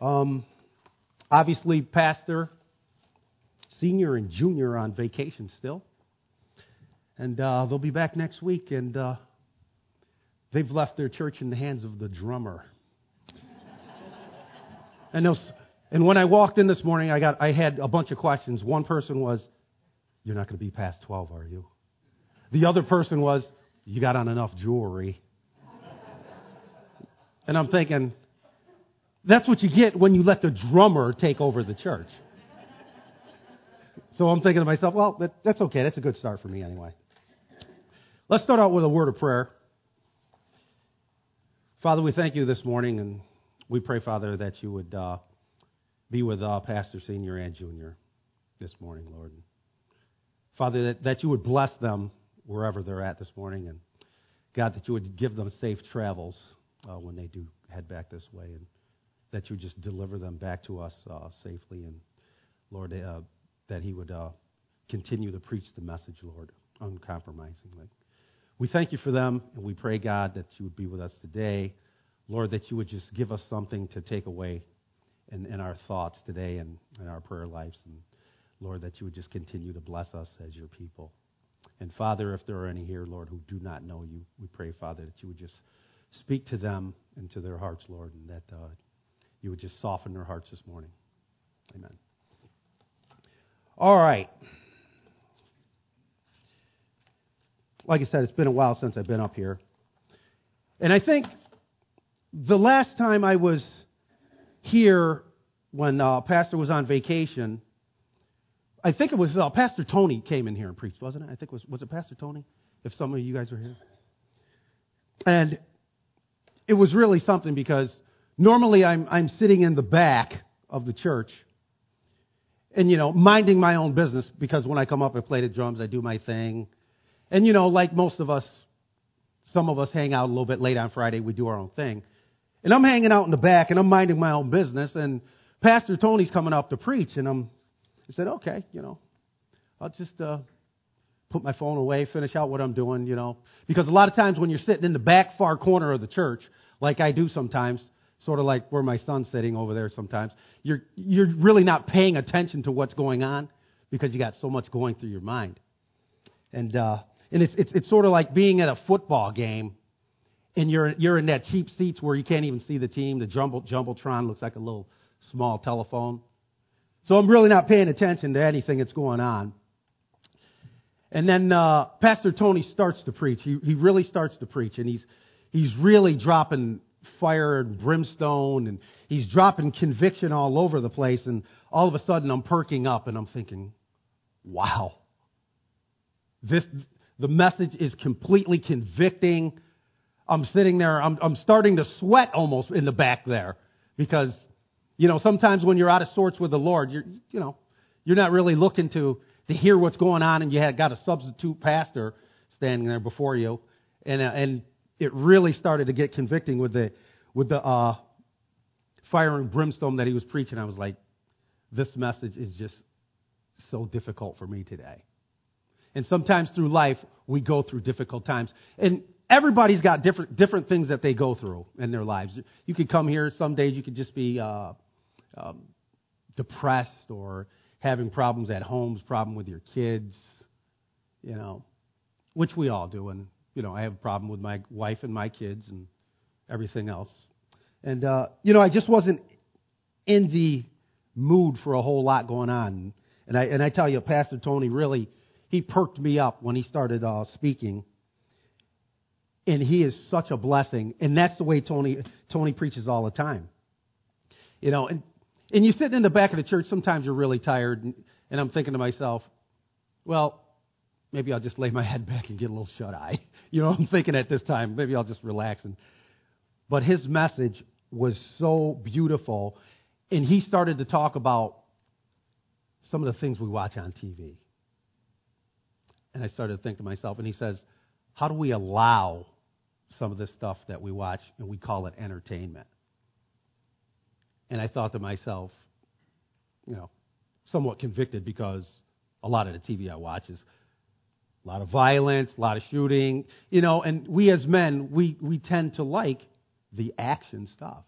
Um, obviously, Pastor, senior and junior on vacation still. And uh, they'll be back next week, and uh, they've left their church in the hands of the drummer. and, and when I walked in this morning, I, got, I had a bunch of questions. One person was, You're not going to be past 12, are you? The other person was, You got on enough jewelry. and I'm thinking, That's what you get when you let the drummer take over the church. So I'm thinking to myself, well, that, that's okay. That's a good start for me anyway. Let's start out with a word of prayer. Father, we thank you this morning, and we pray, Father, that you would uh, be with uh, Pastor Senior and Junior this morning, Lord. Father, that, that you would bless them wherever they're at this morning, and God, that you would give them safe travels uh, when they do head back this way, and that you just deliver them back to us uh, safely, and Lord, uh, that He would uh, continue to preach the message, Lord, uncompromisingly. We thank you for them, and we pray, God, that you would be with us today. Lord, that you would just give us something to take away in, in our thoughts today and in our prayer lives. And Lord, that you would just continue to bless us as your people. And Father, if there are any here, Lord, who do not know you, we pray, Father, that you would just speak to them and to their hearts, Lord, and that uh, you would just soften their hearts this morning. Amen. All right. like I said, it's been a while since I've been up here. And I think the last time I was here when uh, Pastor was on vacation, I think it was uh, Pastor Tony came in here and preached, wasn't it? I think it was was it Pastor Tony? If some of you guys were here, and it was really something because normally I'm I'm sitting in the back of the church, and you know minding my own business because when I come up and play the drums, I do my thing. And you know, like most of us, some of us hang out a little bit late on Friday, we do our own thing. And I'm hanging out in the back and I'm minding my own business and Pastor Tony's coming up to preach and I'm I said, Okay, you know, I'll just uh put my phone away, finish out what I'm doing, you know. Because a lot of times when you're sitting in the back far corner of the church, like I do sometimes, sort of like where my son's sitting over there sometimes, you're you're really not paying attention to what's going on because you got so much going through your mind. And uh and it's, it's, it's sort of like being at a football game and you're, you're in that cheap seats where you can't even see the team. The jumble, Jumbotron looks like a little small telephone. So I'm really not paying attention to anything that's going on. And then uh, Pastor Tony starts to preach. He, he really starts to preach, and he's, he's really dropping fire and brimstone, and he's dropping conviction all over the place. And all of a sudden, I'm perking up, and I'm thinking, wow. This, the message is completely convicting. I'm sitting there, I'm, I'm starting to sweat almost in the back there because, you know, sometimes when you're out of sorts with the Lord, you're, you know, you're not really looking to, to hear what's going on and you had got a substitute pastor standing there before you. And, and it really started to get convicting with the, with the, uh, fire and brimstone that he was preaching. I was like, this message is just so difficult for me today. And sometimes through life, we go through difficult times. And everybody's got different, different things that they go through in their lives. You could come here, some days you could just be uh, um, depressed or having problems at home, problem with your kids, you know, which we all do. And, you know, I have a problem with my wife and my kids and everything else. And, uh, you know, I just wasn't in the mood for a whole lot going on. And I, and I tell you, Pastor Tony really he perked me up when he started uh, speaking. And he is such a blessing. And that's the way Tony, Tony preaches all the time. You know, and, and you sit in the back of the church, sometimes you're really tired. And, and I'm thinking to myself, well, maybe I'll just lay my head back and get a little shut eye. You know, I'm thinking at this time, maybe I'll just relax. And, but his message was so beautiful. And he started to talk about some of the things we watch on TV. And I started to think to myself, and he says, How do we allow some of this stuff that we watch and we call it entertainment? And I thought to myself, you know, somewhat convicted because a lot of the TV I watch is a lot of violence, a lot of shooting, you know, and we as men, we, we tend to like the action stuff.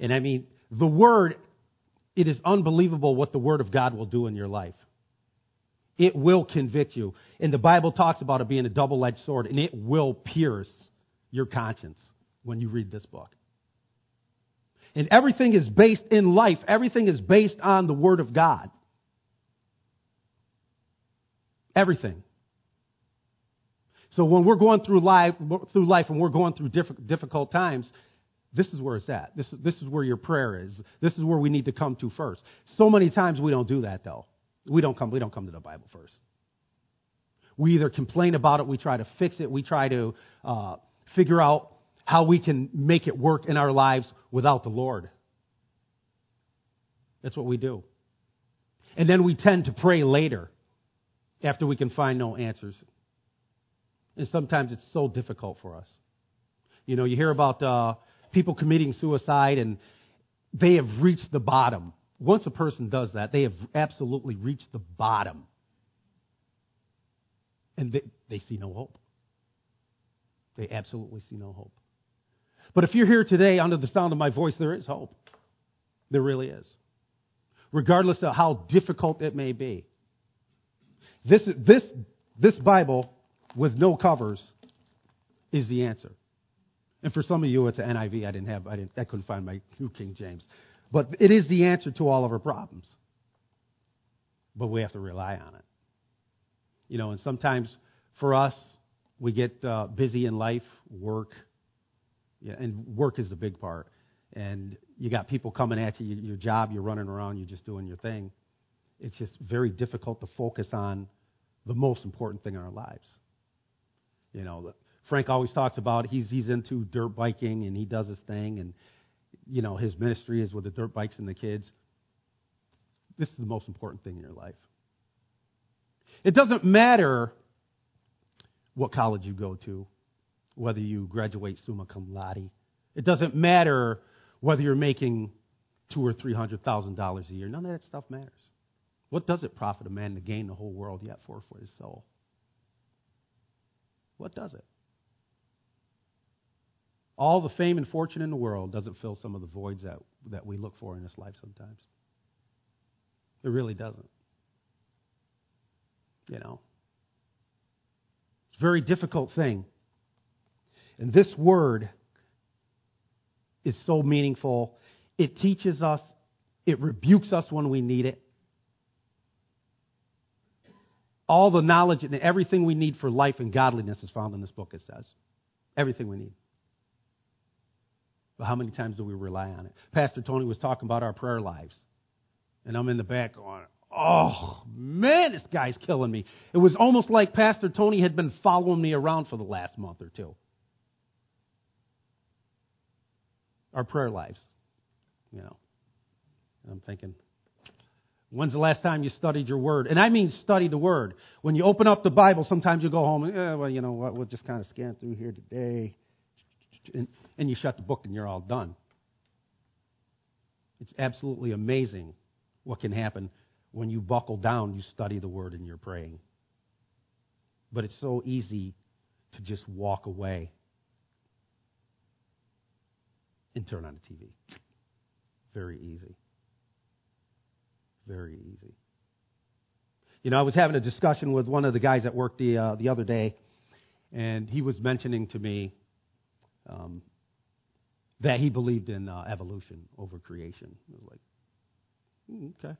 And I mean, the Word, it is unbelievable what the Word of God will do in your life. It will convict you. And the Bible talks about it being a double edged sword, and it will pierce your conscience when you read this book. And everything is based in life, everything is based on the Word of God. Everything. So when we're going through life, through life and we're going through difficult times, this is where it's at. This, this is where your prayer is. This is where we need to come to first. So many times we don't do that though. We don't come, we don't come to the Bible first. We either complain about it, we try to fix it, we try to uh, figure out how we can make it work in our lives without the Lord. That's what we do. And then we tend to pray later after we can find no answers. And sometimes it's so difficult for us. You know, you hear about uh, people committing suicide and they have reached the bottom. Once a person does that, they have absolutely reached the bottom. And they, they see no hope. They absolutely see no hope. But if you're here today under the sound of my voice, there is hope. There really is. Regardless of how difficult it may be. This, this, this Bible with no covers is the answer. And for some of you, it's an NIV. I didn't have, I, didn't, I couldn't find my New King James. But it is the answer to all of our problems. But we have to rely on it. You know, and sometimes for us, we get uh, busy in life, work, yeah, and work is the big part. And you got people coming at you, your job, you're running around, you're just doing your thing. It's just very difficult to focus on the most important thing in our lives. You know, Frank always talks about he's he's into dirt biking and he does his thing and you know his ministry is with the dirt bikes and the kids. This is the most important thing in your life. It doesn't matter what college you go to, whether you graduate summa cum laude. It doesn't matter whether you're making two or three hundred thousand dollars a year. None of that stuff matters. What does it profit a man to gain the whole world yet forfeit his soul? What does it? All the fame and fortune in the world doesn't fill some of the voids that, that we look for in this life sometimes. It really doesn't. You know. It's a very difficult thing. And this word is so meaningful. It teaches us, it rebukes us when we need it. All the knowledge and everything we need for life and godliness is found in this book, it says. Everything we need. But how many times do we rely on it? Pastor Tony was talking about our prayer lives. And I'm in the back going, oh, man, this guy's killing me. It was almost like Pastor Tony had been following me around for the last month or two. Our prayer lives, you know. And I'm thinking, When's the last time you studied your word? And I mean study the word. When you open up the Bible, sometimes you go home and, eh, well, you know what, we'll just kind of scan through here today. And, and you shut the book and you're all done. It's absolutely amazing what can happen when you buckle down, you study the word and you're praying. But it's so easy to just walk away and turn on the TV. Very easy very easy. You know, I was having a discussion with one of the guys at work the uh, the other day, and he was mentioning to me um, that he believed in uh, evolution over creation. I was like, mm, okay.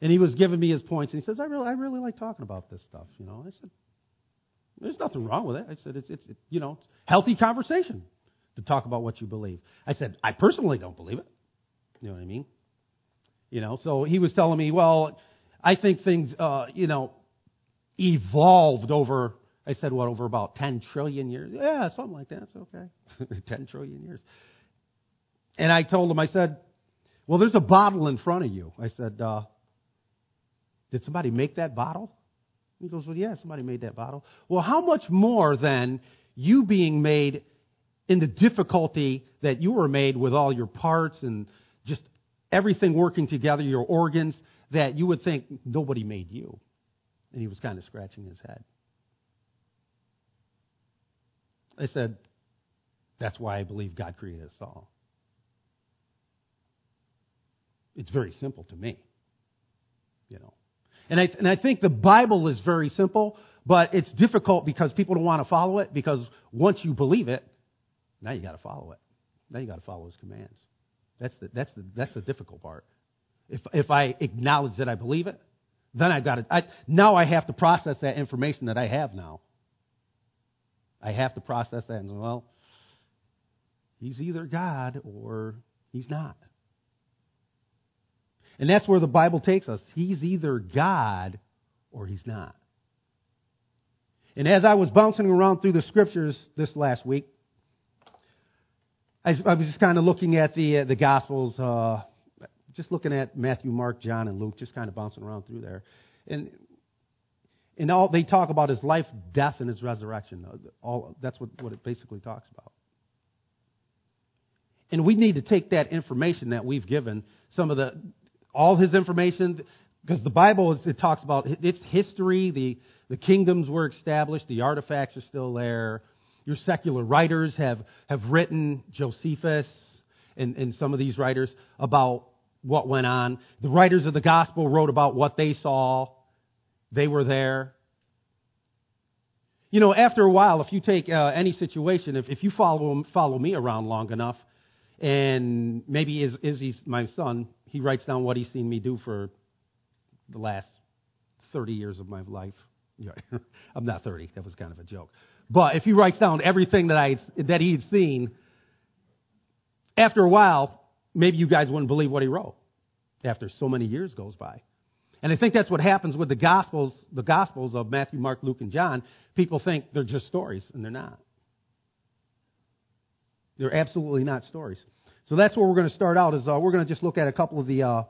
And he was giving me his points, and he says, "I really, I really like talking about this stuff." You know, I said, "There's nothing wrong with it." I said, "It's, it's, it, you know, it's healthy conversation to talk about what you believe." I said, "I personally don't believe it." You know what I mean? You know, so he was telling me, well, I think things, uh, you know, evolved over. I said, what, over about 10 trillion years? Yeah, something like that. Okay. 10 trillion years. And I told him, I said, well, there's a bottle in front of you. I said, uh, did somebody make that bottle? He goes, well, yeah, somebody made that bottle. Well, how much more than you being made in the difficulty that you were made with all your parts and just everything working together, your organs, that you would think nobody made you. And he was kind of scratching his head. I said, That's why I believe God created us all. It's very simple to me. You know. And I, and I think the Bible is very simple, but it's difficult because people don't want to follow it because once you believe it, now you got to follow it. Now you got to follow his commands. That's the, that's the, that's the difficult part. If, if I acknowledge that I believe it, then I've got to, I, now I have to process that information that I have now. I have to process that and say, well, he's either God or he's not. And that's where the Bible takes us. He's either God or he's not. And as I was bouncing around through the scriptures this last week, I, I was just kind of looking at the uh, the Gospels, uh, just looking at Matthew, Mark, John, and Luke, just kind of bouncing around through there, and and all they talk about his life, death, and his resurrection. All that's what what it basically talks about. And we need to take that information that we've given, some of the all his information, because the Bible it talks about its history, the the kingdoms were established, the artifacts are still there. Your secular writers have, have written, Josephus and, and some of these writers, about what went on. The writers of the gospel wrote about what they saw. They were there. You know, after a while, if you take uh, any situation, if, if you follow, follow me around long enough, and maybe Iz, Izzy's my son, he writes down what he's seen me do for the last 30 years of my life. I'm not 30. That was kind of a joke. But if he writes down everything that I that he'd seen, after a while, maybe you guys wouldn't believe what he wrote. After so many years goes by. And I think that's what happens with the Gospels, the Gospels of Matthew, Mark, Luke, and John. People think they're just stories, and they're not. They're absolutely not stories. So that's where we're going to start out. Is uh, we're going to just look at a couple of the uh,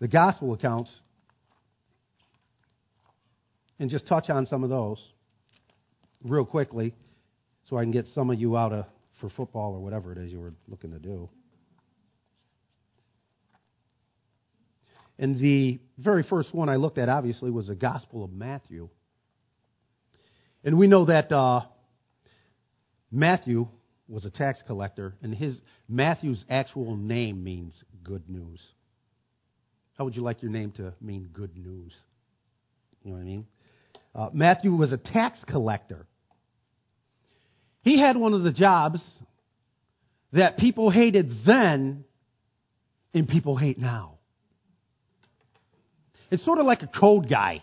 the Gospel accounts and just touch on some of those real quickly so I can get some of you out of, for football or whatever it is you were looking to do. And the very first one I looked at, obviously, was the Gospel of Matthew. And we know that uh, Matthew was a tax collector, and his Matthew's actual name means good news. How would you like your name to mean good news? You know what I mean? Uh, Matthew was a tax collector. He had one of the jobs that people hated then and people hate now. It's sort of like a code guy.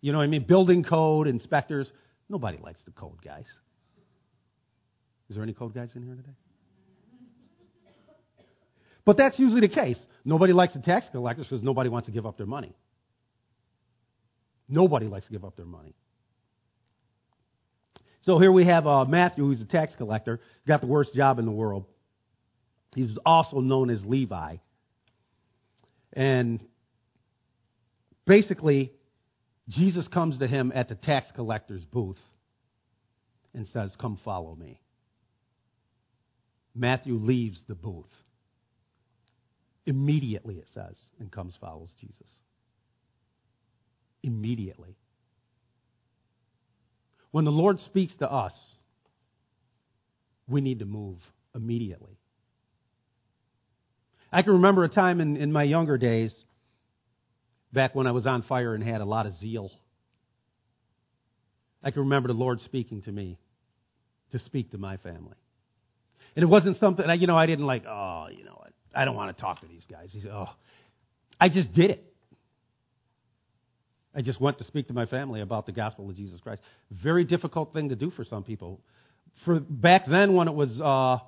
You know what I mean? Building code, inspectors. Nobody likes the code guys. Is there any code guys in here today? But that's usually the case. Nobody likes the tax collectors because nobody wants to give up their money. Nobody likes to give up their money. So here we have uh, Matthew, who's a tax collector, got the worst job in the world. He's also known as Levi. And basically, Jesus comes to him at the tax collector's booth and says, Come follow me. Matthew leaves the booth. Immediately, it says, and comes follows Jesus. Immediately. When the Lord speaks to us, we need to move immediately. I can remember a time in, in my younger days, back when I was on fire and had a lot of zeal. I can remember the Lord speaking to me to speak to my family. And it wasn't something, you know, I didn't like, oh, you know what, I don't want to talk to these guys. He said, oh, I just did it. I just went to speak to my family about the gospel of Jesus Christ. Very difficult thing to do for some people. For back then, when it was uh,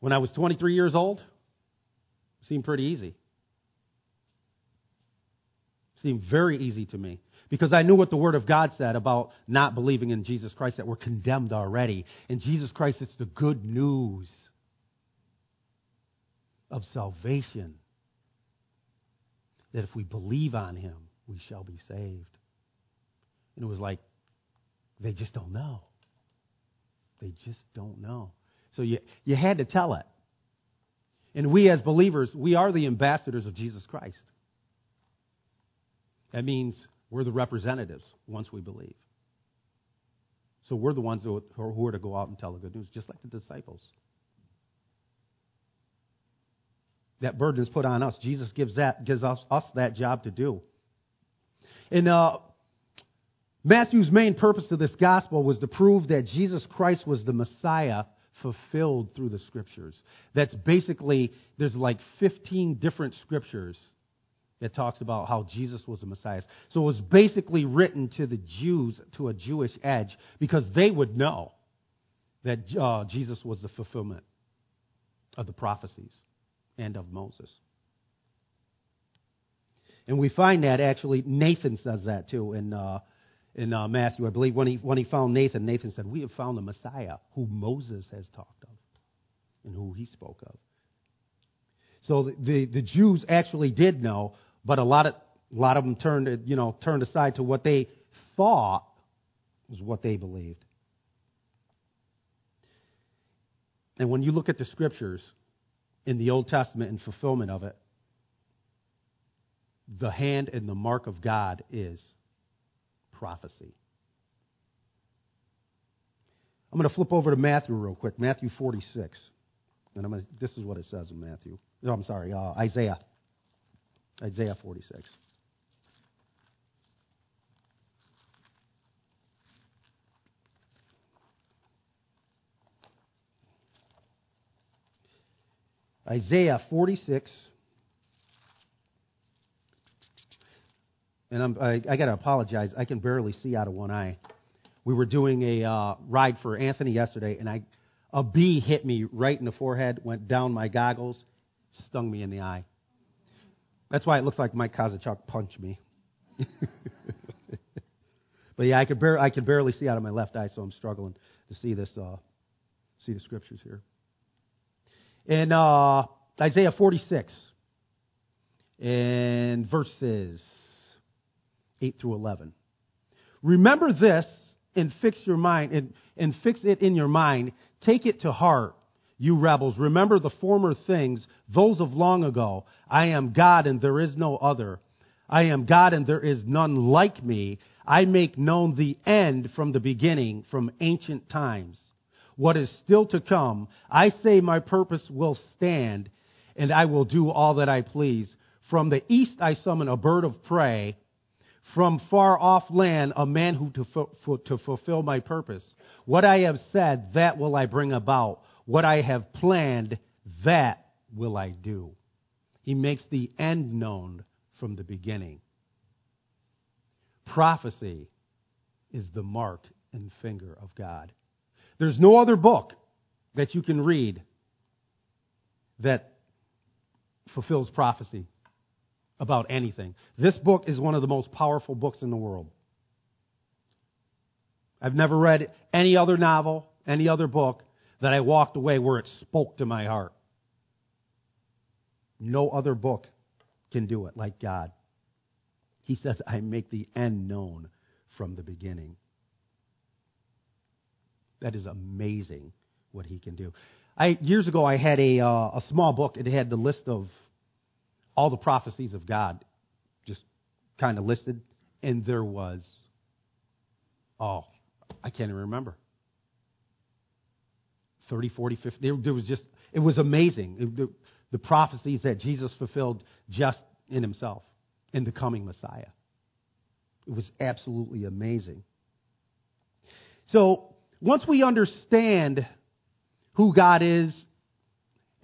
when I was 23 years old, seemed pretty easy. Seemed very easy to me because I knew what the Word of God said about not believing in Jesus Christ, that we're condemned already. In Jesus Christ, it's the good news of salvation. That if we believe on Him, we shall be saved. And it was like, they just don't know. They just don't know. So you, you had to tell it. And we as believers, we are the ambassadors of Jesus Christ. That means we're the representatives once we believe. So we're the ones who are to go out and tell the good news, just like the disciples. That burden is put on us. Jesus gives that gives us, us that job to do. And uh, Matthew's main purpose of this gospel was to prove that Jesus Christ was the Messiah fulfilled through the scriptures. That's basically there's like 15 different scriptures that talks about how Jesus was the Messiah. So it was basically written to the Jews, to a Jewish edge, because they would know that uh, Jesus was the fulfillment of the prophecies and of Moses. And we find that actually Nathan says that too in uh, in uh, Matthew. I believe when he when he found Nathan, Nathan said, "We have found the Messiah, who Moses has talked of, and who he spoke of." So the, the, the Jews actually did know, but a lot of a lot of them turned you know turned aside to what they thought was what they believed. And when you look at the scriptures in the Old Testament and fulfillment of it, the hand and the mark of God is prophecy. I'm going to flip over to Matthew real quick, Matthew 46. And I'm going to, this is what it says in Matthew. No, I'm sorry, uh, Isaiah. Isaiah 46. Isaiah 46. And I'm, I, I got to apologize. I can barely see out of one eye. We were doing a uh, ride for Anthony yesterday, and I, a bee hit me right in the forehead, went down my goggles, stung me in the eye. That's why it looks like Mike Kazachuk punched me. but yeah, I could, bar- I could barely see out of my left eye, so I'm struggling to see this, uh, see the scriptures here in uh, Isaiah 46, in verses 8 through 11. Remember this and fix your mind and, and fix it in your mind. Take it to heart, you rebels. Remember the former things, those of long ago. I am God and there is no other. I am God and there is none like me. I make known the end from the beginning, from ancient times what is still to come. I say my purpose will stand, and I will do all that I please. From the east I summon a bird of prey. From far off land, a man who to, fu- to fulfill my purpose. What I have said, that will I bring about. What I have planned, that will I do. He makes the end known from the beginning. Prophecy is the mark and finger of God. There's no other book that you can read that fulfills prophecy about anything. This book is one of the most powerful books in the world. I've never read any other novel, any other book that I walked away where it spoke to my heart. No other book can do it like God. He says, I make the end known from the beginning. That is amazing what he can do. I, years ago, I had a, uh, a small book. It had the list of all the prophecies of God, just kind of listed, and there was, oh, I can't even remember. 30, 40, 50. There, was just, it was amazing. The, the prophecies that Jesus fulfilled just in himself, in the coming Messiah. It was absolutely amazing. So, once we understand who God is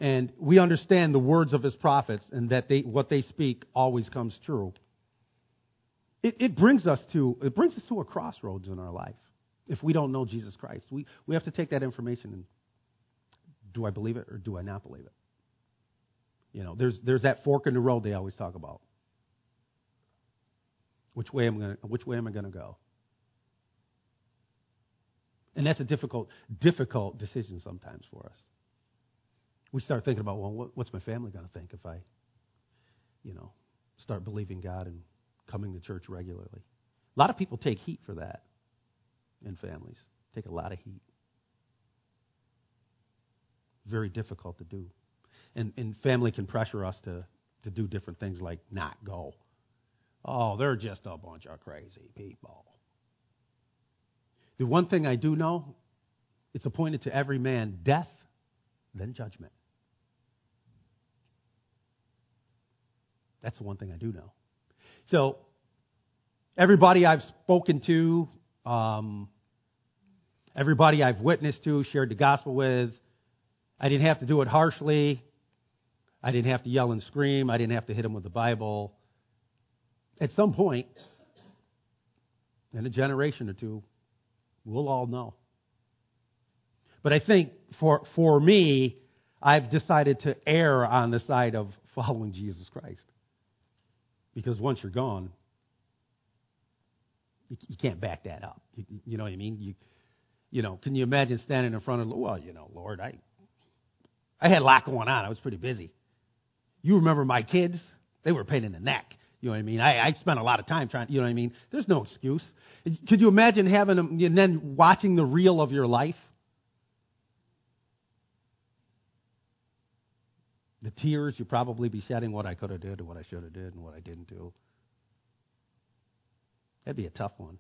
and we understand the words of his prophets and that they, what they speak always comes true, it, it, brings us to it brings us to a crossroads in our life. If we don't know Jesus Christ, we, we have to take that information and do I believe it or do I not believe it? You know, there's there's that fork in the road they always talk about. Which way am I going which way am I going to go? And that's a difficult, difficult decision sometimes for us. We start thinking about, well, what's my family going to think if I, you know, start believing God and coming to church regularly? A lot of people take heat for that in families, take a lot of heat. Very difficult to do. And, and family can pressure us to, to do different things like not go. Oh, they're just a bunch of crazy people. The one thing I do know, it's appointed to every man death, then judgment. That's the one thing I do know. So, everybody I've spoken to, um, everybody I've witnessed to, shared the gospel with, I didn't have to do it harshly. I didn't have to yell and scream. I didn't have to hit them with the Bible. At some point, in a generation or two, we'll all know. But I think for, for me, I've decided to err on the side of following Jesus Christ. Because once you're gone, you, you can't back that up. You, you, know what I mean? You, you know, can you imagine standing in front of, well, you know, Lord, I, I had a lot going on. I was pretty busy. You remember my kids? They were a pain in the neck. You know what I mean? I, I spent a lot of time trying. You know what I mean? There's no excuse. Could you imagine having them and then watching the reel of your life? The tears you probably be shedding, what I could have did and what I should have did and what I didn't do. That'd be a tough one.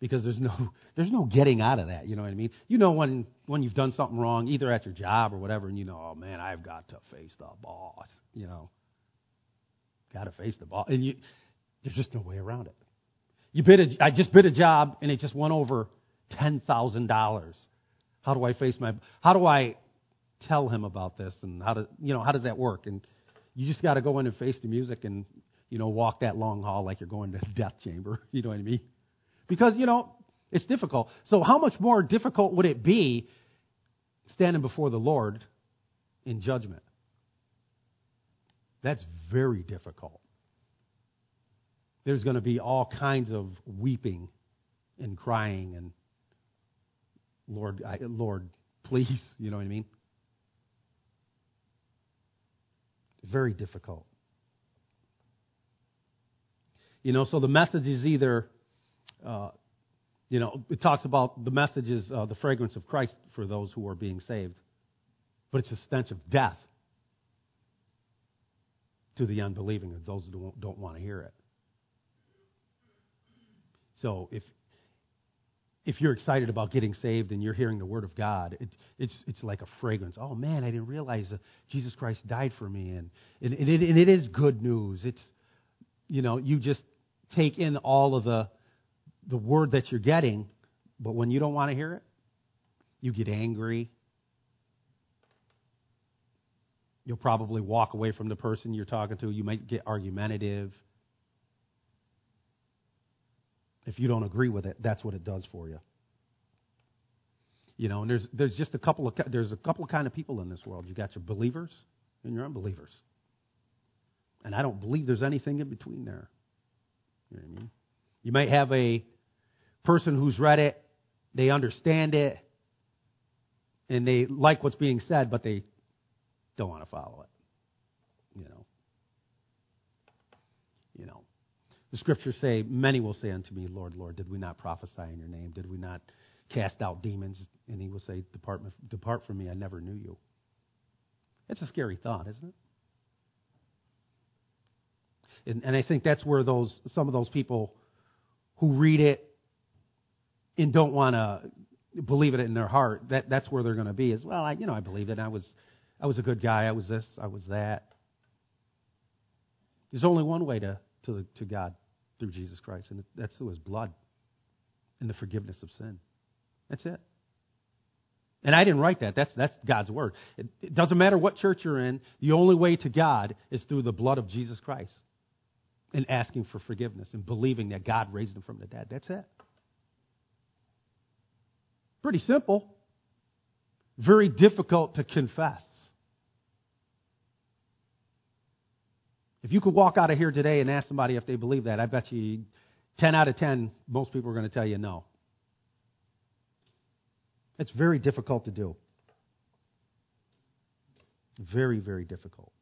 Because there's no there's no getting out of that, you know what I mean? You know when when you've done something wrong, either at your job or whatever, and you know, oh man, I've got to face the boss, you know. Gotta face the boss. And you there's just no way around it. You bid a, I just bid a job and it just went over ten thousand dollars. How do I face my how do I tell him about this and how to you know how does that work? And you just got to go in and face the music and you know walk that long haul like you're going to the death chamber you know what i mean? Because you know it's difficult. So how much more difficult would it be standing before the lord in judgment? That's very difficult. There's going to be all kinds of weeping and crying and lord I, lord please you know what i mean Very difficult. You know, so the message is either, uh, you know, it talks about the message is uh, the fragrance of Christ for those who are being saved, but it's a stench of death to the unbelieving, or those who don't, don't want to hear it. So if if you're excited about getting saved and you're hearing the word of God, it, it's, it's like a fragrance. Oh man, I didn't realize Jesus Christ died for me. And, and, and, it, and it is good news. It's, you know, you just take in all of the, the word that you're getting, but when you don't want to hear it, you get angry. You'll probably walk away from the person you're talking to. You might get argumentative. If you don't agree with it, that's what it does for you. You know, and there's there's just a couple of there's a couple of kind of people in this world. You got your believers and your unbelievers. And I don't believe there's anything in between there. You know what I mean? You might have a person who's read it, they understand it, and they like what's being said, but they don't want to follow it. You know. You know. The scriptures say, Many will say unto me, Lord, Lord, did we not prophesy in your name? Did we not cast out demons? And he will say, Depart, depart from me, I never knew you. It's a scary thought, isn't it? And, and I think that's where those some of those people who read it and don't want to believe it in their heart, that, that's where they're going to be. Is well, I, you know, I believe it. I was, I was a good guy. I was this. I was that. There's only one way to to, to God through Jesus Christ, and that's through his blood and the forgiveness of sin. That's it. And I didn't write that. That's, that's God's word. It, it doesn't matter what church you're in, the only way to God is through the blood of Jesus Christ and asking for forgiveness and believing that God raised him from the dead. That's it. Pretty simple. Very difficult to confess. If you could walk out of here today and ask somebody if they believe that, I bet you 10 out of 10, most people are going to tell you no. It's very difficult to do. Very, very difficult.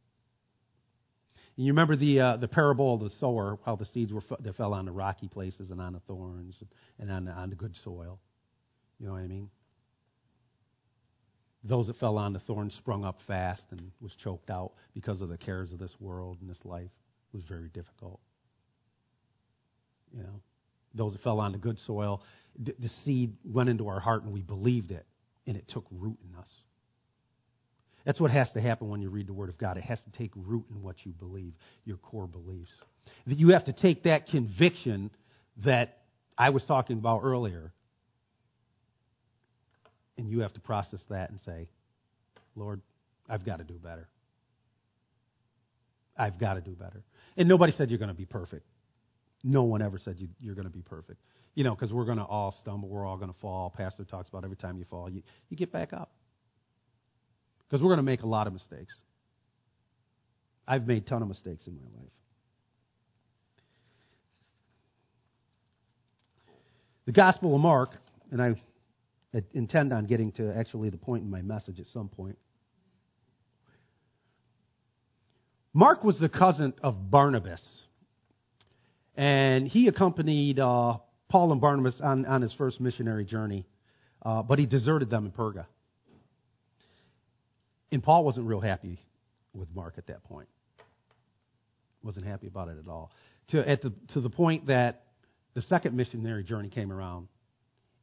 And you remember the uh, the parable of the sower, how the seeds were that fell on the rocky places and on the thorns and on the, on the good soil. You know what I mean? Those that fell on the thorns sprung up fast and was choked out because of the cares of this world and this life. It was very difficult. You know, those that fell on the good soil, the, the seed went into our heart and we believed it, and it took root in us. That's what has to happen when you read the Word of God. It has to take root in what you believe, your core beliefs. That you have to take that conviction that I was talking about earlier, and you have to process that and say, Lord, I've got to do better. I've got to do better. And nobody said you're going to be perfect. No one ever said you, are going to be perfect. You know, because we're going to all stumble. We're all going to fall. Pastor talks about every time you fall, you, you get back up. Because we're going to make a lot of mistakes. I've made a ton of mistakes in my life. The Gospel of Mark, and I intend on getting to actually the point in my message at some point. Mark was the cousin of Barnabas, and he accompanied uh, Paul and Barnabas on, on his first missionary journey, uh, but he deserted them in Perga. And Paul wasn't real happy with Mark at that point. Wasn't happy about it at all. To, at the, to the point that the second missionary journey came around,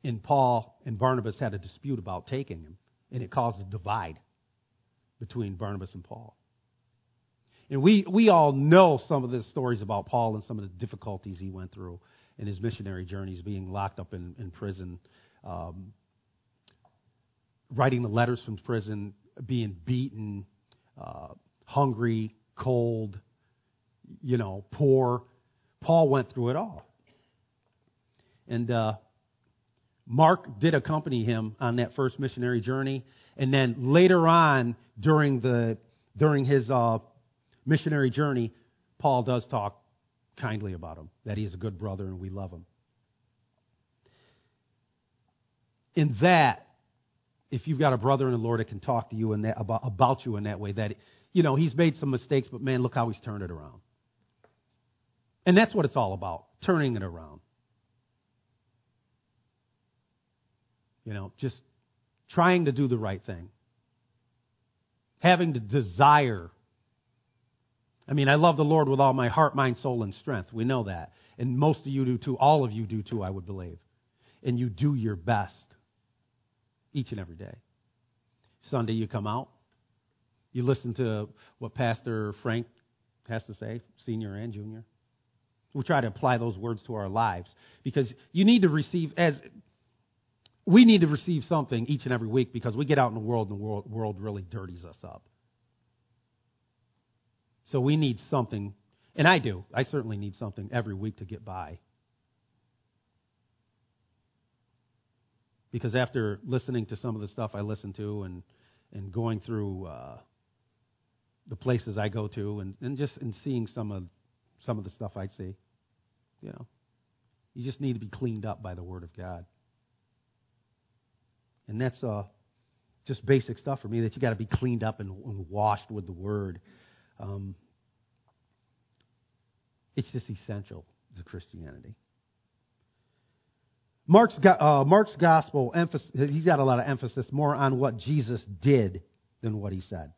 and Paul and Barnabas had a dispute about taking him, and it caused a divide between Barnabas and Paul. And we, we all know some of the stories about Paul and some of the difficulties he went through in his missionary journeys, being locked up in, in prison, um, writing the letters from prison, being beaten, uh, hungry, cold, you know, poor. Paul went through it all. And uh, Mark did accompany him on that first missionary journey. And then later on, during, the, during his uh, missionary journey, Paul does talk kindly about him, that he is a good brother and we love him. In that, if you've got a brother in the Lord that can talk to you in that, about, about you in that way, that, you know, he's made some mistakes, but man, look how he's turned it around. And that's what it's all about, turning it around. You know, just trying to do the right thing. Having the desire. I mean, I love the Lord with all my heart, mind, soul, and strength. We know that. And most of you do too. All of you do too, I would believe. And you do your best each and every day. Sunday, you come out. You listen to what Pastor Frank has to say, senior and junior. We try to apply those words to our lives because you need to receive, as we need to receive something each and every week because we get out in the world and the world, world really dirties us up. So we need something, and I do. I certainly need something every week to get by. Because after listening to some of the stuff I listen to and, and going through uh, the places I go to and, and just and seeing some of some of the stuff I see, you know, you just need to be cleaned up by the Word of God. And that's uh, just basic stuff for me that you got to be cleaned up and, and, washed with the Word. Um, it's just essential to Christianity. Mark's, uh, Mark's gospel, emphasis, he's got a lot of emphasis more on what Jesus did than what he said,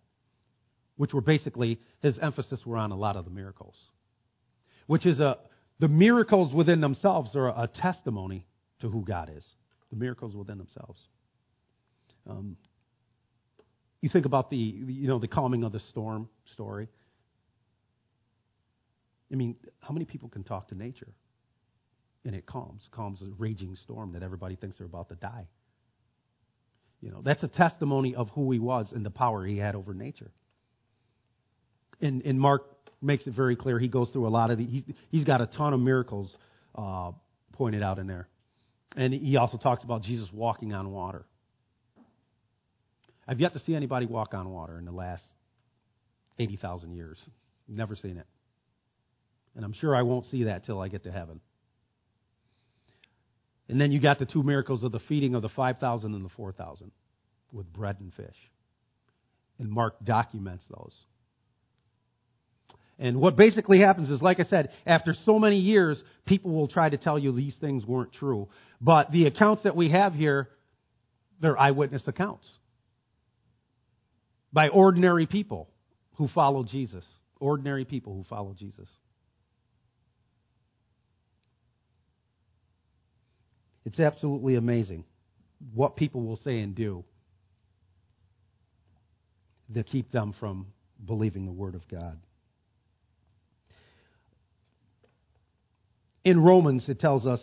which were basically, his emphasis were on a lot of the miracles, which is a, the miracles within themselves are a testimony to who God is. The miracles within themselves. Um, you think about the you know the calming of the storm story. I mean, how many people can talk to nature? And it calms, calms a raging storm that everybody thinks they're about to die. You know, that's a testimony of who he was and the power he had over nature. And, and Mark makes it very clear. He goes through a lot of the, he's, he's got a ton of miracles uh, pointed out in there. And he also talks about Jesus walking on water. I've yet to see anybody walk on water in the last 80,000 years. Never seen it. And I'm sure I won't see that till I get to heaven. And then you got the two miracles of the feeding of the 5,000 and the 4,000 with bread and fish. And Mark documents those. And what basically happens is, like I said, after so many years, people will try to tell you these things weren't true. But the accounts that we have here, they're eyewitness accounts by ordinary people who follow Jesus. Ordinary people who follow Jesus. It's absolutely amazing what people will say and do to keep them from believing the Word of God. In Romans, it tells us,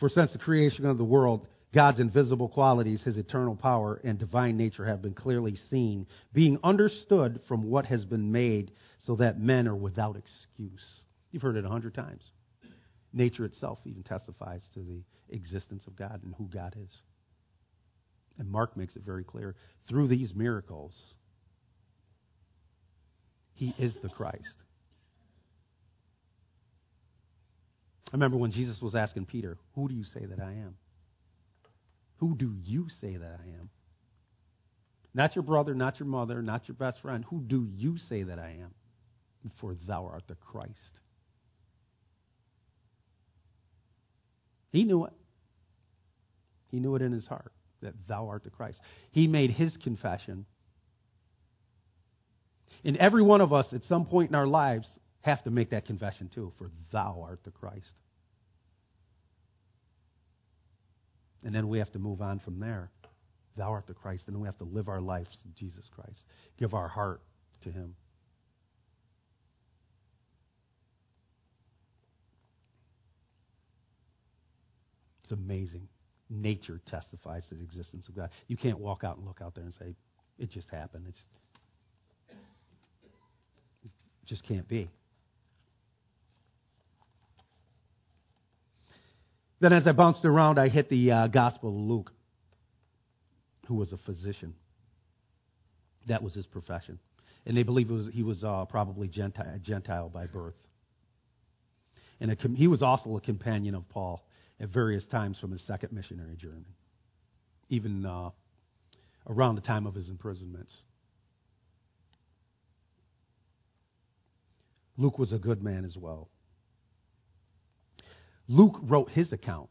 for since the creation of the world, God's invisible qualities, his eternal power, and divine nature have been clearly seen, being understood from what has been made, so that men are without excuse. You've heard it a hundred times. Nature itself even testifies to the existence of God and who God is. And Mark makes it very clear through these miracles, he is the Christ. I remember when Jesus was asking Peter, Who do you say that I am? Who do you say that I am? Not your brother, not your mother, not your best friend. Who do you say that I am? For thou art the Christ. He knew it. He knew it in his heart that thou art the Christ. He made his confession. And every one of us, at some point in our lives, have to make that confession too, for thou art the Christ. And then we have to move on from there. Thou art the Christ. And we have to live our lives in Jesus Christ, give our heart to Him. It's amazing. Nature testifies to the existence of God. You can't walk out and look out there and say, it just happened. It's, it just can't be. Then, as I bounced around, I hit the uh, Gospel of Luke, who was a physician. That was his profession. And they believe was, he was uh, probably Gentile, Gentile, by birth. And a, he was also a companion of Paul at various times from his second missionary journey, even uh, around the time of his imprisonments. Luke was a good man as well. Luke wrote his account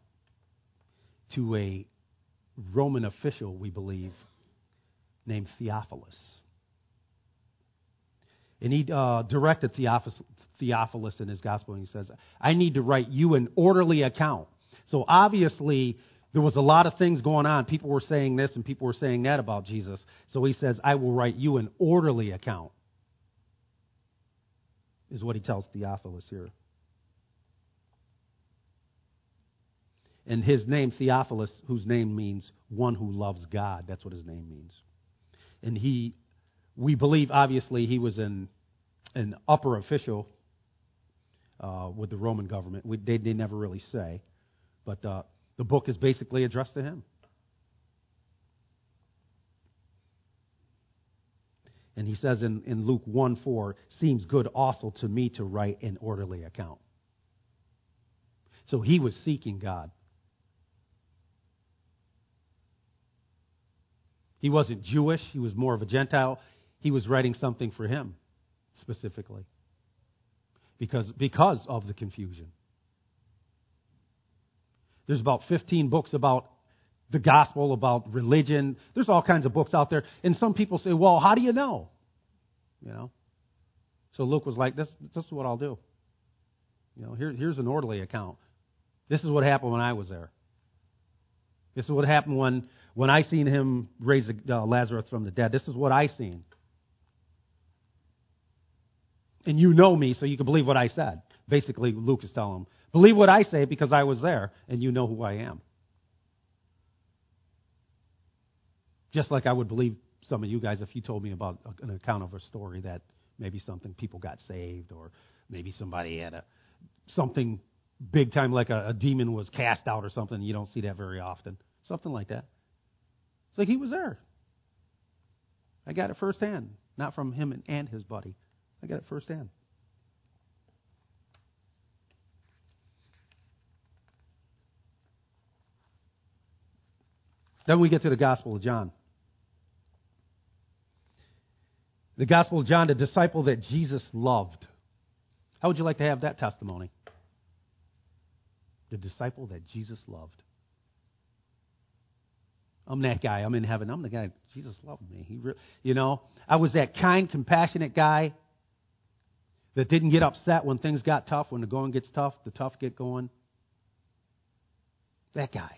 to a Roman official, we believe, named Theophilus. And he uh, directed Theophilus, Theophilus in his gospel, and he says, I need to write you an orderly account. So obviously, there was a lot of things going on. People were saying this and people were saying that about Jesus. So he says, I will write you an orderly account, is what he tells Theophilus here. And his name, Theophilus, whose name means one who loves God. That's what his name means. And he, we believe, obviously, he was an, an upper official uh, with the Roman government. We, they, they never really say. But uh, the book is basically addressed to him. And he says in, in Luke 1 4, seems good also to me to write an orderly account. So he was seeking God. He wasn't Jewish, he was more of a Gentile. He was writing something for him specifically because, because of the confusion. There's about 15 books about the gospel, about religion. There's all kinds of books out there. And some people say, well, how do you know? You know? So Luke was like, this, this is what I'll do. You know, here, here's an orderly account. This is what happened when I was there. This is what happened when, when I seen him raise uh, Lazarus from the dead. This is what I seen. And you know me, so you can believe what I said. Basically, Luke is telling him, believe what I say because I was there, and you know who I am. Just like I would believe some of you guys if you told me about an account of a story that maybe something people got saved, or maybe somebody had a something big time, like a, a demon was cast out or something. You don't see that very often. Something like that. It's like he was there. I got it firsthand, not from him and, his buddy. I got it firsthand. Then we get to the Gospel of John. The Gospel of John, the disciple that Jesus loved. How would you like to have that testimony? the disciple that Jesus loved. I'm that guy. I'm in heaven. I'm the guy. Jesus loved me. He, re- you know, I was that kind, compassionate guy that didn't get upset when things got tough. When the going gets tough, the tough get going. That guy.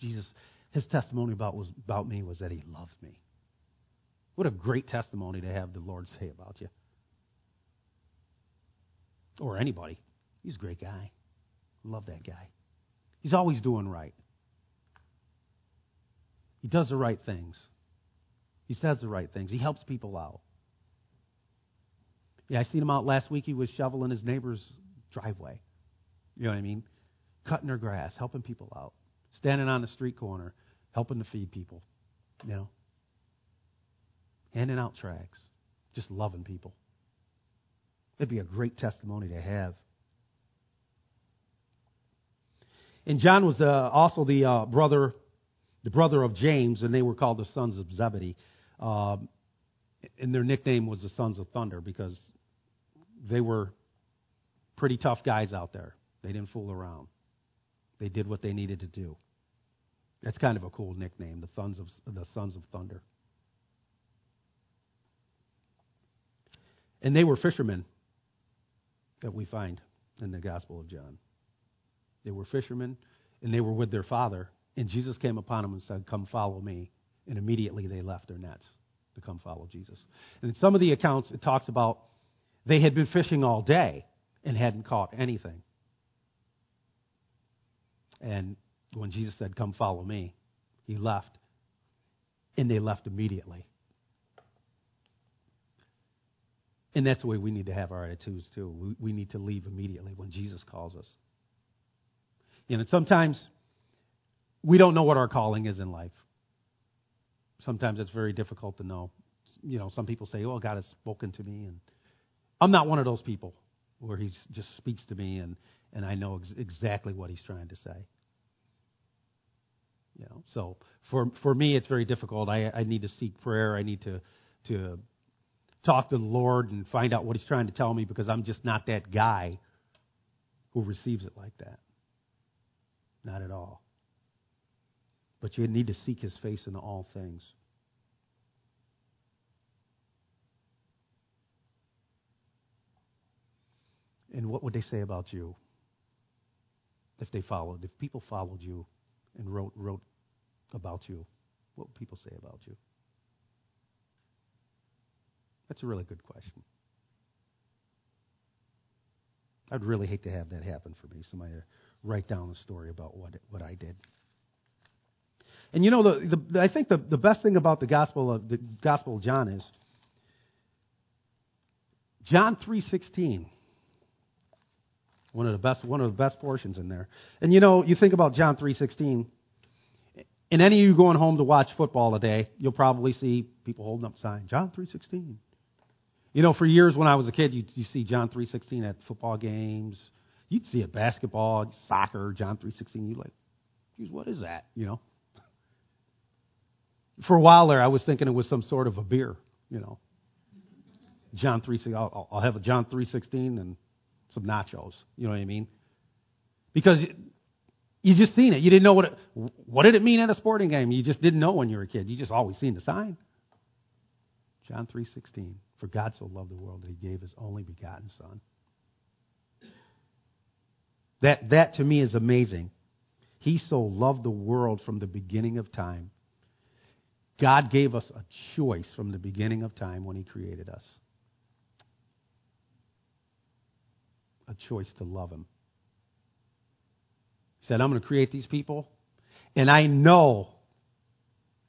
Jesus, his testimony about was about me was that he loved me. What a great testimony to have the Lord say about you. Or anybody. He's a great guy. Love that guy. He's always doing right. He does the right things. He says the right things. He helps people out. Yeah, I seen him out last week. He was shoveling his neighbor's driveway. You know what I mean? Cutting their grass, helping people out. Standing on the street corner, helping to feed people. You know? Handing out tracts. Just loving people. It'd be a great testimony to have. And John was uh, also the uh, brother, the brother of James, and they were called the sons of Zebedee. Um, and their nickname was the Sons of Thunder because they were pretty tough guys out there. They didn't fool around. They did what they needed to do. That's kind of a cool nickname, the Sons of the Sons of Thunder. And they were fishermen that we find in the Gospel of John. They were fishermen, and they were with their father. And Jesus came upon them and said, Come follow me. And immediately they left their nets to come follow Jesus. And in some of the accounts, it talks about they had been fishing all day and hadn't caught anything. And when Jesus said, Come follow me, he left. And they left immediately. And that's the way we need to have our attitudes, too. We, we need to leave immediately when Jesus calls us. You know, sometimes we don't know what our calling is in life. Sometimes it's very difficult to know. You know, some people say, "Oh, God has spoken to me," and I'm not one of those people where He just speaks to me and and I know ex- exactly what He's trying to say. You know, so for for me, it's very difficult. I I need to seek prayer. I need to to talk to the Lord and find out what He's trying to tell me because I'm just not that guy who receives it like that. Not at all. But you need to seek His face in all things. And what would they say about you if they followed? If people followed you and wrote wrote about you, what would people say about you? That's a really good question. I'd really hate to have that happen for me. Somebody to write down a story about what what I did. And you know, the, the, I think the, the best thing about the gospel of the Gospel of John is John three sixteen. One of the best one of the best portions in there. And you know, you think about John three sixteen. And any of you going home to watch football today, you'll probably see people holding up signs. John three sixteen. You know, for years when I was a kid, you you see John three sixteen at football games. You'd see it basketball, soccer, John three sixteen. You'd like, geez, what is that? You know. For a while there, I was thinking it was some sort of a beer. You know. John three sixteen. I'll, I'll have a John three sixteen and some nachos. You know what I mean? Because you just seen it. You didn't know what it, what did it mean at a sporting game. You just didn't know when you were a kid. You just always seen the sign. John 3:16 For God so loved the world that he gave his only begotten son. That that to me is amazing. He so loved the world from the beginning of time. God gave us a choice from the beginning of time when he created us. A choice to love him. He said, I'm going to create these people, and I know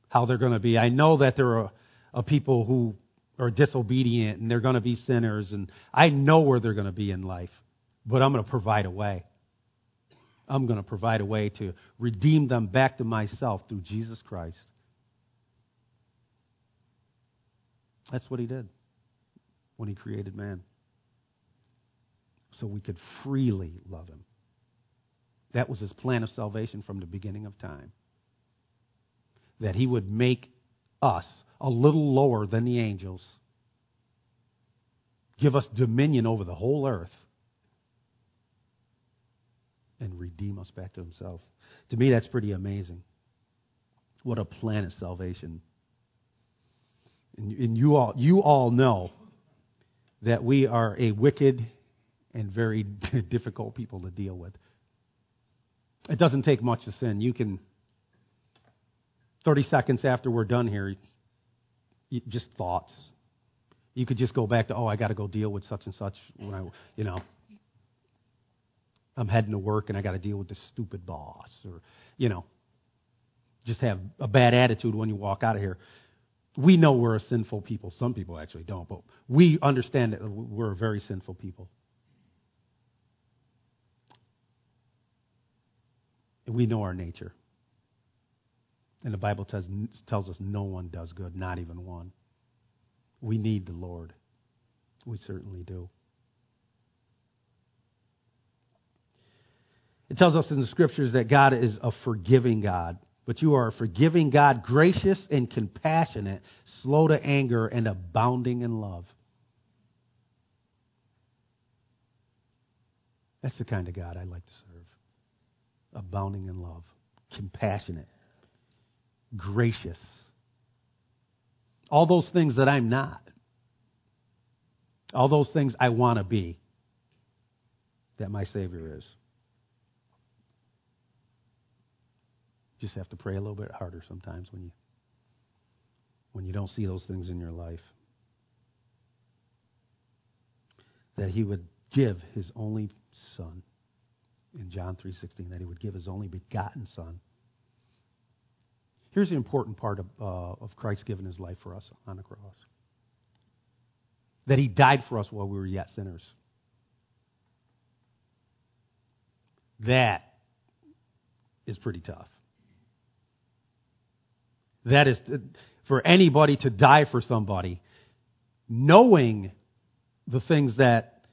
how they're going to be. I know that there are a people who are disobedient and they're going to be sinners, and I know where they're going to be in life, but I'm going to provide a way. I'm going to provide a way to redeem them back to myself through Jesus Christ. That's what he did when he created man. So we could freely love him. That was his plan of salvation from the beginning of time. That he would make us a little lower than the angels, give us dominion over the whole earth, and redeem us back to himself. To me, that's pretty amazing. What a plan of salvation. And, you, all, you all know that we are a wicked and very difficult people to deal with. It doesn't take much to sin. You can, 30 seconds after we're done here, just thoughts. You could just go back to, oh, I got to go deal with such and such when I, you know, I'm heading to work and I got to deal with this stupid boss, or you know, just have a bad attitude when you walk out of here. We know we're a sinful people. Some people actually don't, but we understand that we're a very sinful people. And we know our nature. And the Bible tells, tells us no one does good, not even one. We need the Lord. We certainly do. It tells us in the scriptures that God is a forgiving God. But you are a forgiving God, gracious and compassionate, slow to anger, and abounding in love. That's the kind of God I like to serve. Abounding in love, compassionate, gracious. All those things that I'm not. All those things I want to be that my Savior is. Just have to pray a little bit harder sometimes when you when you don't see those things in your life. That he would give his only son in John 3:16 that he would give his only begotten son. Here's the important part of, uh, of Christ giving his life for us on the cross. That he died for us while we were yet sinners. That is pretty tough. That is uh, for anybody to die for somebody, knowing the things that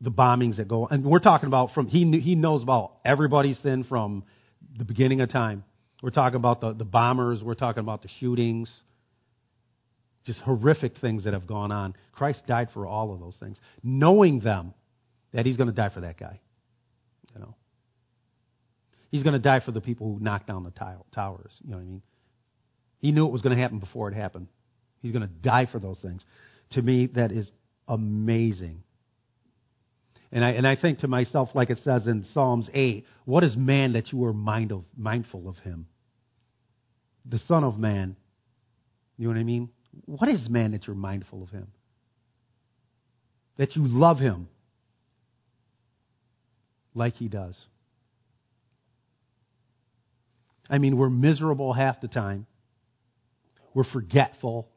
the bombings that go, and we're talking about from he he knows about everybody's sin from the beginning of time. We're talking about the, the bombers. We're talking about the shootings. Just horrific things that have gone on. Christ died for all of those things, knowing them that He's going to die for that guy. You know, He's going to die for the people who knocked down the towers. You know what I mean? He knew it was going to happen before it happened. He's going to die for those things. To me, that is amazing. And I, and I think to myself, like it says in Psalms 8, what is man that you are mind of, mindful of him? The Son of Man. You know what I mean? What is man that you're mindful of him? That you love him like he does. I mean, we're miserable half the time. We're forgetful.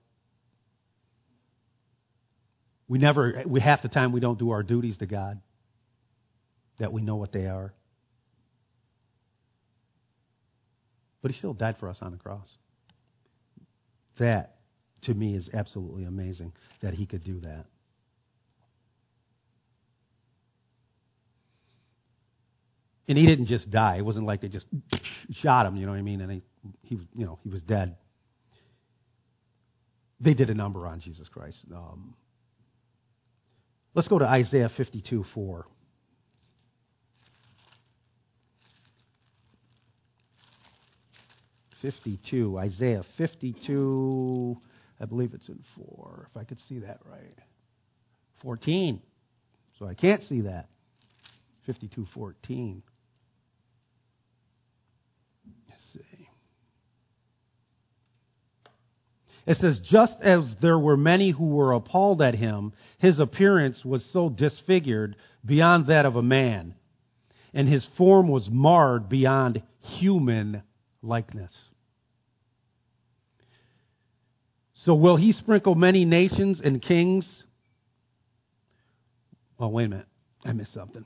We never, we half the time we don't do our duties to God, that we know what they are. But He still died for us on the cross. That, to me, is absolutely amazing that He could do that. And he didn't just die. It wasn't like they just shot him, you know what I mean? And he, he you know, he was dead they did a number on Jesus Christ. Um, let's go to Isaiah 52 4. Fifty-two, Isaiah fifty-two. I believe it's in four. If I could see that right, fourteen. So I can't see that. Fifty-two, fourteen. It says, just as there were many who were appalled at him, his appearance was so disfigured beyond that of a man, and his form was marred beyond human likeness. So will he sprinkle many nations and kings? Oh, wait a minute. I missed something.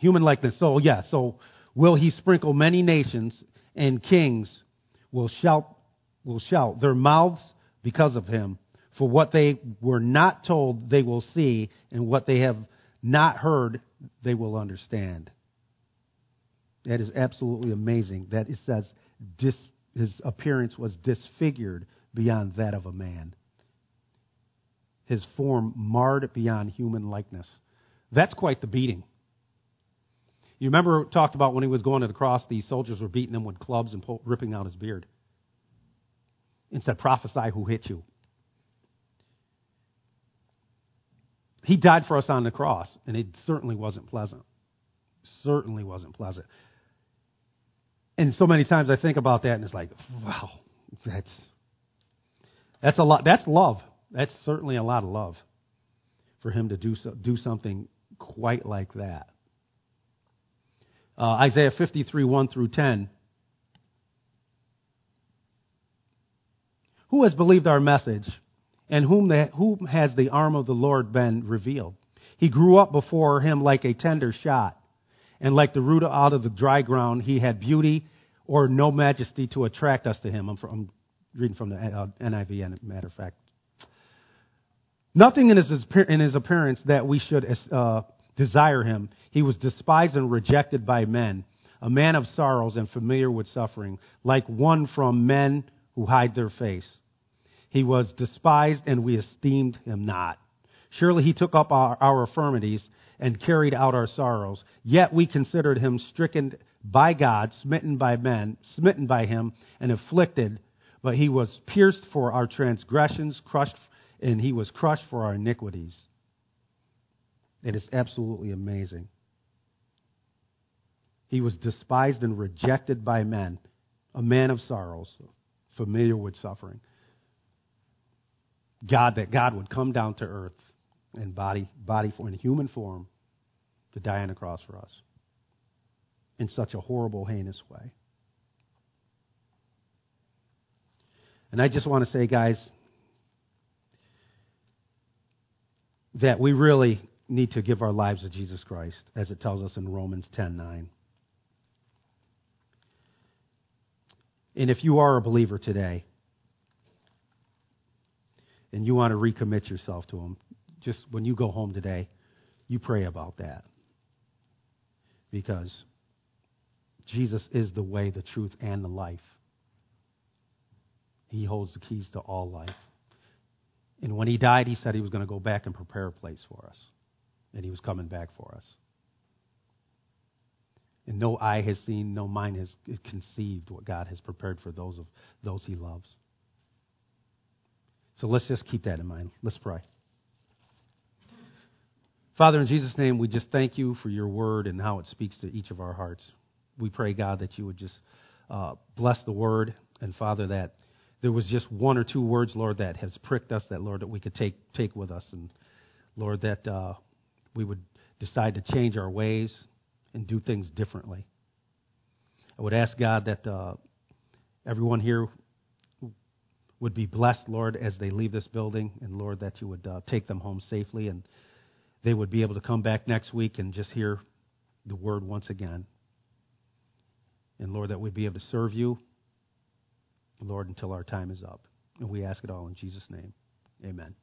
Human likeness. So, yeah, so will he sprinkle many nations and kings will shout will shout, their mouths because of him. For what they were not told, they will see, and what they have not heard, they will understand. That is absolutely amazing that it says dis, his appearance was disfigured beyond that of a man, his form marred beyond human likeness. That's quite the beating. You remember talked about when he was going to the cross, these soldiers were beating him with clubs and pull, ripping out his beard said, Prophesy who hit you. He died for us on the cross, and it certainly wasn't pleasant. Certainly wasn't pleasant. And so many times I think about that, and it's like, wow, that's That's a lot. That's love. That's certainly a lot of love for him to do so, do something quite like that. Uh, Isaiah 53, 1 through 10. Who has believed our message, and whom, the, whom has the arm of the Lord been revealed? He grew up before him like a tender shot, and like the root out of the dry ground, he had beauty or no majesty to attract us to him. I'm, from, I'm reading from the uh, NIV, matter of fact. Nothing in his, in his appearance that we should uh, desire him. He was despised and rejected by men, a man of sorrows and familiar with suffering, like one from men who hide their face. He was despised and we esteemed him not. Surely he took up our, our infirmities and carried out our sorrows. Yet we considered him stricken by God, smitten by men, smitten by him, and afflicted. But he was pierced for our transgressions, crushed, and he was crushed for our iniquities. It is absolutely amazing. He was despised and rejected by men, a man of sorrows, familiar with suffering. God, that God would come down to earth in body, body in human form to die on a cross for us in such a horrible, heinous way. And I just want to say, guys, that we really need to give our lives to Jesus Christ, as it tells us in Romans 10:9. And if you are a believer today, and you want to recommit yourself to Him, just when you go home today, you pray about that. Because Jesus is the way, the truth, and the life. He holds the keys to all life. And when he died, he said he was going to go back and prepare a place for us. And he was coming back for us. And no eye has seen, no mind has conceived what God has prepared for those of those he loves. So let's just keep that in mind. Let's pray. Father, in Jesus' name, we just thank you for your word and how it speaks to each of our hearts. We pray, God, that you would just uh, bless the word. And Father, that there was just one or two words, Lord, that has pricked us, that, Lord, that we could take, take with us. And, Lord, that uh, we would decide to change our ways and do things differently. I would ask, God, that uh, everyone here would be blessed, Lord, as they leave this building. And, Lord, that you would uh, take them home safely and they would be able to come back next week and just hear the word once again. And Lord, that we'd be able to serve you, Lord, until our time is up. And we ask it all in Jesus' name. Amen.